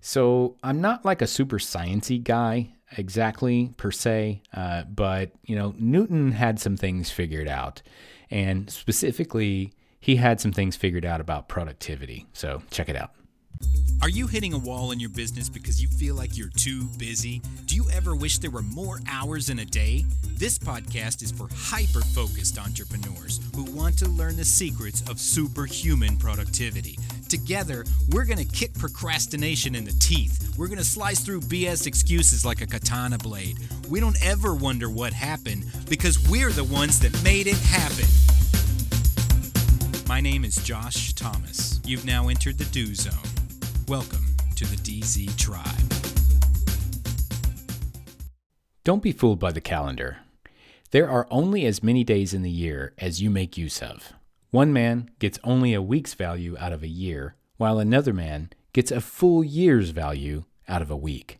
So I'm not like a super sciency guy exactly per se, uh, but you know Newton had some things figured out, and specifically he had some things figured out about productivity. So check it out. Are you hitting a wall in your business because you feel like you're too busy? Do you ever wish there were more hours in a day? This podcast is for hyper focused entrepreneurs who want to learn the secrets of superhuman productivity. Together, we're going to kick procrastination in the teeth. We're going to slice through BS excuses like a katana blade. We don't ever wonder what happened because we're the ones that made it happen. My name is Josh Thomas. You've now entered the Do Zone. Welcome to the DZ Tribe. Don't be fooled by the calendar. There are only as many days in the year as you make use of. One man gets only a week's value out of a year, while another man gets a full year's value out of a week.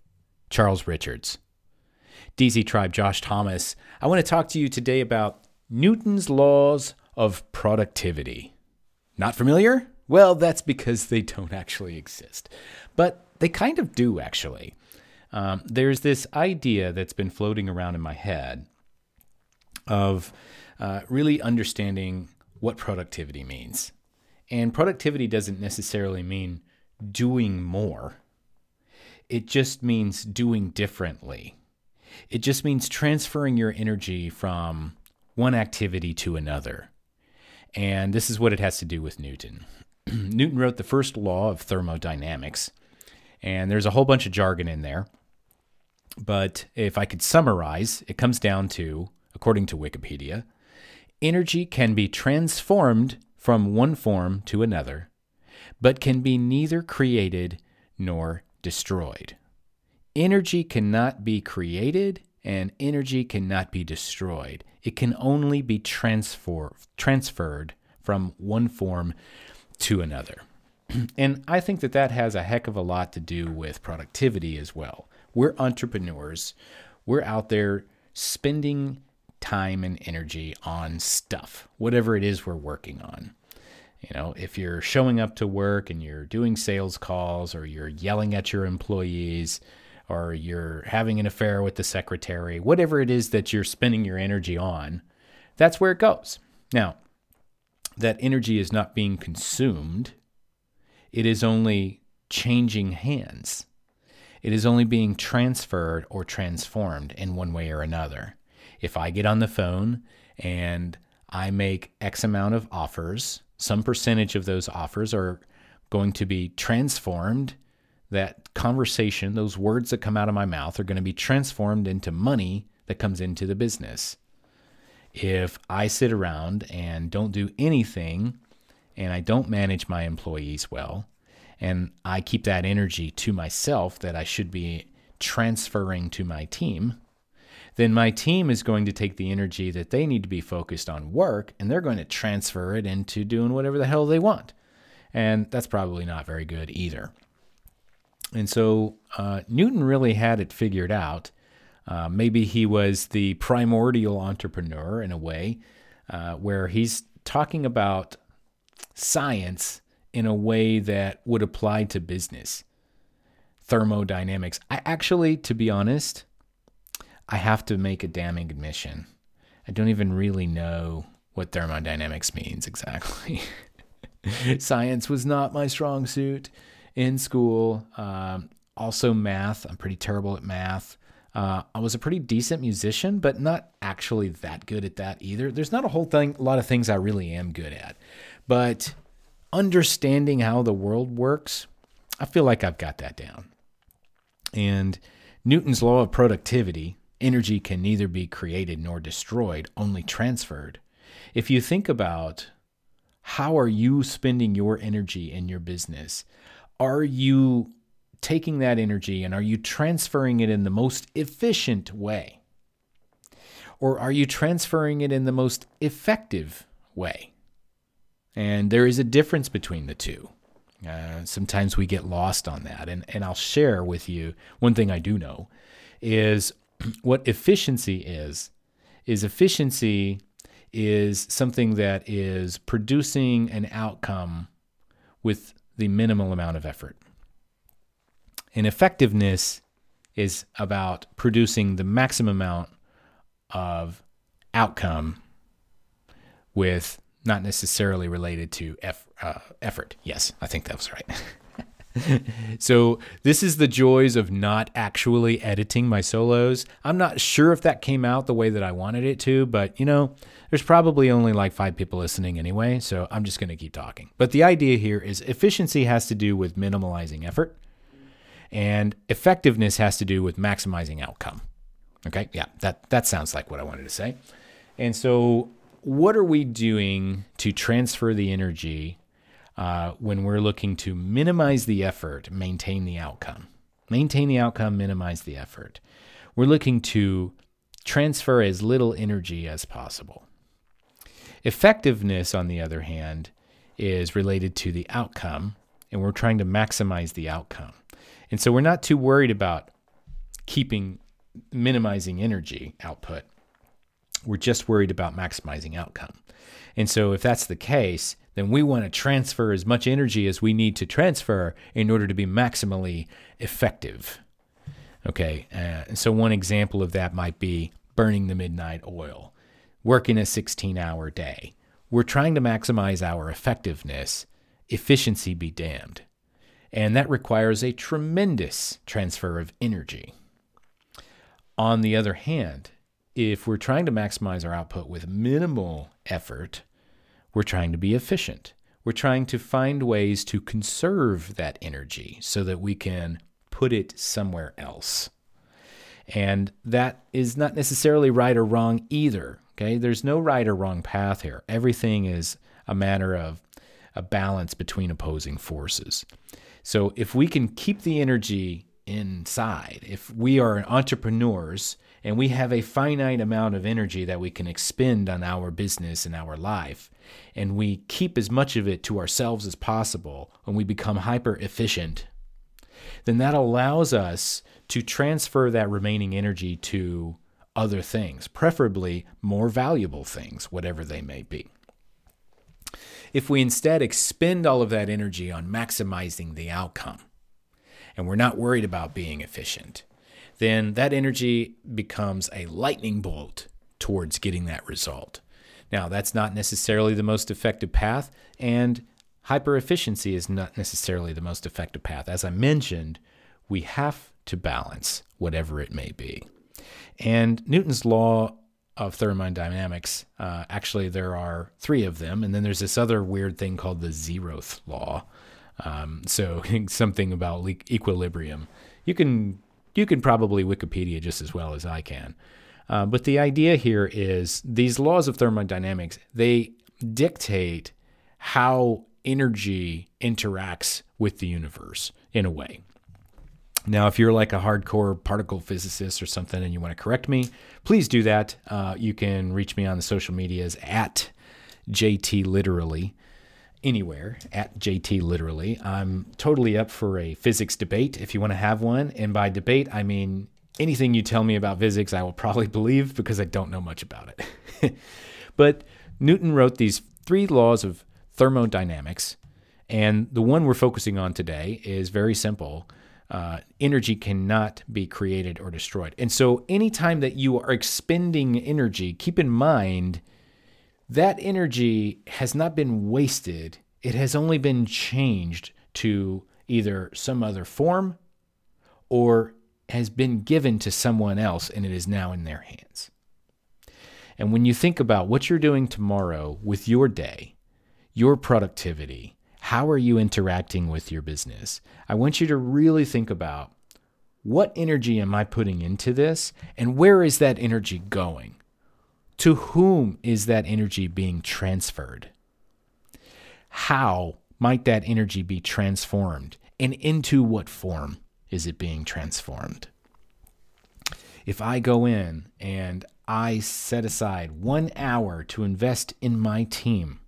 Charles Richards. DZ Tribe Josh Thomas, I want to talk to you today about Newton's laws of productivity. Not familiar? Well, that's because they don't actually exist. But they kind of do, actually. Um, there's this idea that's been floating around in my head of uh, really understanding what productivity means. And productivity doesn't necessarily mean doing more, it just means doing differently. It just means transferring your energy from one activity to another. And this is what it has to do with Newton. Newton wrote the first law of thermodynamics, and there's a whole bunch of jargon in there. But if I could summarize, it comes down to, according to Wikipedia, energy can be transformed from one form to another, but can be neither created nor destroyed. Energy cannot be created and energy cannot be destroyed. It can only be transfer, transferred from one form to another. and I think that that has a heck of a lot to do with productivity as well. We're entrepreneurs, we're out there spending time and energy on stuff, whatever it is we're working on. You know, if you're showing up to work and you're doing sales calls or you're yelling at your employees or you're having an affair with the secretary, whatever it is that you're spending your energy on, that's where it goes. Now, that energy is not being consumed, it is only changing hands. It is only being transferred or transformed in one way or another. If I get on the phone and I make X amount of offers, some percentage of those offers are going to be transformed. That conversation, those words that come out of my mouth, are going to be transformed into money that comes into the business. If I sit around and don't do anything and I don't manage my employees well, and I keep that energy to myself that I should be transferring to my team, then my team is going to take the energy that they need to be focused on work and they're going to transfer it into doing whatever the hell they want. And that's probably not very good either. And so uh, Newton really had it figured out. Uh, maybe he was the primordial entrepreneur in a way, uh, where he's talking about science in a way that would apply to business. Thermodynamics. I actually, to be honest, I have to make a damning admission. I don't even really know what thermodynamics means exactly. Science was not my strong suit in school. Um, also, math. I'm pretty terrible at math. Uh, I was a pretty decent musician, but not actually that good at that either. There's not a whole thing, a lot of things I really am good at, but understanding how the world works, I feel like I've got that down. And Newton's law of productivity energy can neither be created nor destroyed, only transferred. If you think about how are you spending your energy in your business? Are you taking that energy and are you transferring it in the most efficient way? Or are you transferring it in the most effective way? And there is a difference between the two. Uh, sometimes we get lost on that. And, and I'll share with you one thing I do know is what efficiency is is efficiency is something that is producing an outcome with the minimal amount of effort. And effectiveness is about producing the maximum amount of outcome with not necessarily related to eff, uh, effort. Yes, I think that was right. so, this is the joys of not actually editing my solos. I'm not sure if that came out the way that I wanted it to, but you know, there's probably only like five people listening anyway, so I'm just going to keep talking. But the idea here is efficiency has to do with minimalizing effort, and effectiveness has to do with maximizing outcome. Okay, yeah, that, that sounds like what I wanted to say. And so, what are we doing to transfer the energy uh, when we're looking to minimize the effort, maintain the outcome? Maintain the outcome, minimize the effort. We're looking to transfer as little energy as possible. Effectiveness, on the other hand, is related to the outcome, and we're trying to maximize the outcome. And so we're not too worried about keeping minimizing energy output. We're just worried about maximizing outcome. And so, if that's the case, then we want to transfer as much energy as we need to transfer in order to be maximally effective. Okay, uh, so one example of that might be burning the midnight oil, working a 16 hour day. We're trying to maximize our effectiveness, efficiency be damned. And that requires a tremendous transfer of energy. On the other hand, if we're trying to maximize our output with minimal effort, we're trying to be efficient. We're trying to find ways to conserve that energy so that we can put it somewhere else. And that is not necessarily right or wrong either. Okay, there's no right or wrong path here. Everything is a matter of a balance between opposing forces. So if we can keep the energy inside, if we are entrepreneurs and we have a finite amount of energy that we can expend on our business and our life, and we keep as much of it to ourselves as possible, and we become hyper efficient, then that allows us to transfer that remaining energy to other things, preferably more valuable things, whatever they may be. If we instead expend all of that energy on maximizing the outcome, and we're not worried about being efficient, then that energy becomes a lightning bolt towards getting that result. Now, that's not necessarily the most effective path, and hyper efficiency is not necessarily the most effective path. As I mentioned, we have to balance whatever it may be. And Newton's law of thermodynamics, uh, actually, there are three of them, and then there's this other weird thing called the zeroth law. Um, so something about le- equilibrium. You can you can probably Wikipedia just as well as I can. Uh, but the idea here is these laws of thermodynamics they dictate how energy interacts with the universe in a way. Now, if you're like a hardcore particle physicist or something and you want to correct me, please do that. Uh, you can reach me on the social medias at JT Literally anywhere at JT Literally. I'm totally up for a physics debate if you want to have one. And by debate, I mean anything you tell me about physics, I will probably believe because I don't know much about it. but Newton wrote these three laws of thermodynamics. And the one we're focusing on today is very simple. Uh, energy cannot be created or destroyed. And so, anytime that you are expending energy, keep in mind that energy has not been wasted, it has only been changed to either some other form or has been given to someone else and it is now in their hands. And when you think about what you're doing tomorrow with your day, your productivity, how are you interacting with your business? I want you to really think about what energy am I putting into this and where is that energy going? To whom is that energy being transferred? How might that energy be transformed? And into what form is it being transformed? If I go in and I set aside one hour to invest in my team,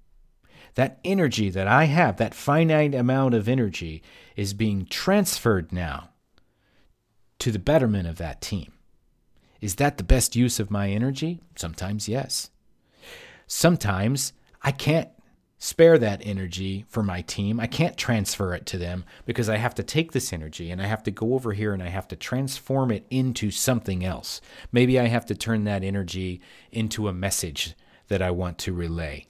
that energy that I have, that finite amount of energy, is being transferred now to the betterment of that team. Is that the best use of my energy? Sometimes, yes. Sometimes I can't spare that energy for my team. I can't transfer it to them because I have to take this energy and I have to go over here and I have to transform it into something else. Maybe I have to turn that energy into a message that I want to relay.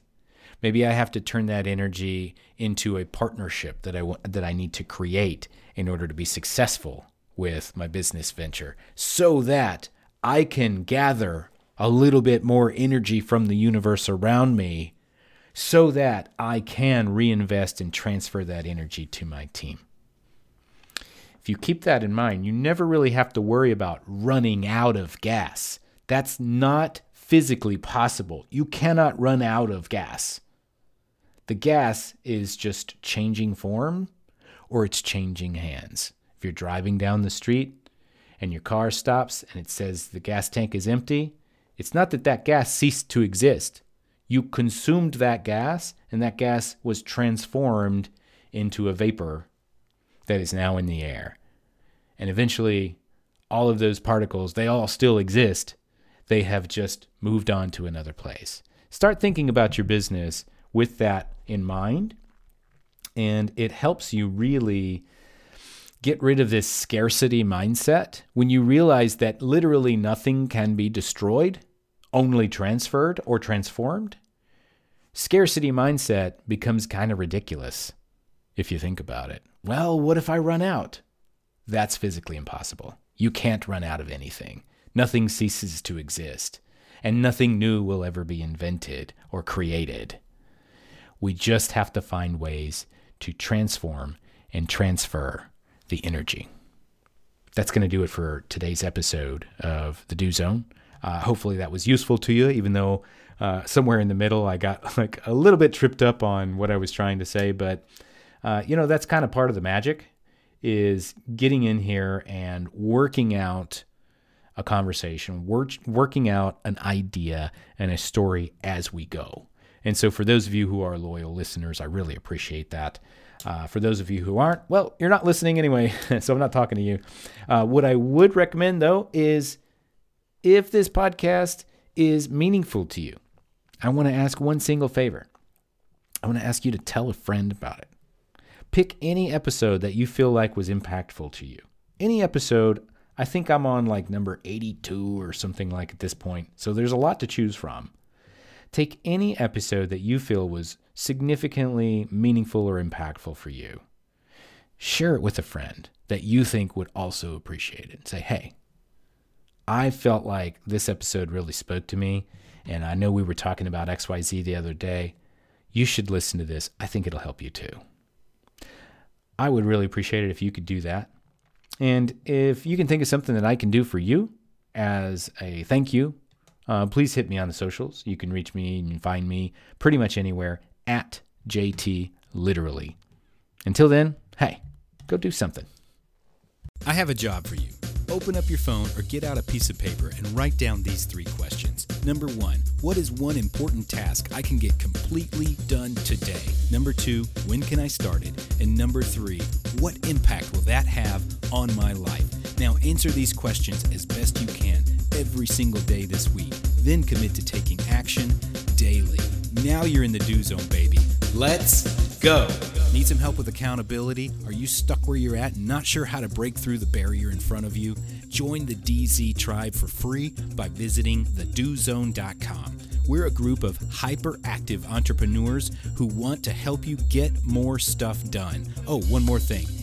Maybe I have to turn that energy into a partnership that I want, that I need to create in order to be successful with my business venture so that I can gather a little bit more energy from the universe around me so that I can reinvest and transfer that energy to my team. If you keep that in mind, you never really have to worry about running out of gas. That's not physically possible. You cannot run out of gas. The gas is just changing form or it's changing hands. If you're driving down the street and your car stops and it says the gas tank is empty, it's not that that gas ceased to exist you consumed that gas, and that gas was transformed into a vapor that is now in the air. And eventually, all of those particles, they all still exist. They have just moved on to another place. Start thinking about your business with that in mind, and it helps you really get rid of this scarcity mindset when you realize that literally nothing can be destroyed, only transferred or transformed scarcity mindset becomes kind of ridiculous if you think about it. Well, what if I run out? That's physically impossible. You can't run out of anything. Nothing ceases to exist, and nothing new will ever be invented or created. We just have to find ways to transform and transfer the energy. That's going to do it for today's episode of The Do Zone. Uh, hopefully, that was useful to you, even though uh, somewhere in the middle, I got like a little bit tripped up on what I was trying to say, but uh, you know that's kind of part of the magic is getting in here and working out a conversation, work, working out an idea and a story as we go. And so, for those of you who are loyal listeners, I really appreciate that. Uh, for those of you who aren't, well, you're not listening anyway, so I'm not talking to you. Uh, what I would recommend, though, is if this podcast is meaningful to you, I want to ask one single favor. I want to ask you to tell a friend about it. Pick any episode that you feel like was impactful to you. Any episode, I think I'm on like number 82 or something like at this point. So there's a lot to choose from. Take any episode that you feel was significantly meaningful or impactful for you. Share it with a friend that you think would also appreciate it. and Say, hey, I felt like this episode really spoke to me and I know we were talking about XYZ the other day. You should listen to this. I think it'll help you too. I would really appreciate it if you could do that. And if you can think of something that I can do for you as a thank you, uh, please hit me on the socials. You can reach me and find me pretty much anywhere at JT Literally. Until then, hey, go do something. I have a job for you open up your phone or get out a piece of paper and write down these three questions. Number one, what is one important task I can get completely done today? Number two, when can I start it? And number three, what impact will that have on my life? Now answer these questions as best you can every single day this week. Then commit to taking action. Now you're in the do zone, baby. Let's go. Need some help with accountability? Are you stuck where you're at and not sure how to break through the barrier in front of you? Join the DZ tribe for free by visiting thedozone.com. We're a group of hyperactive entrepreneurs who want to help you get more stuff done. Oh, one more thing.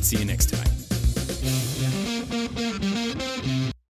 See you next time.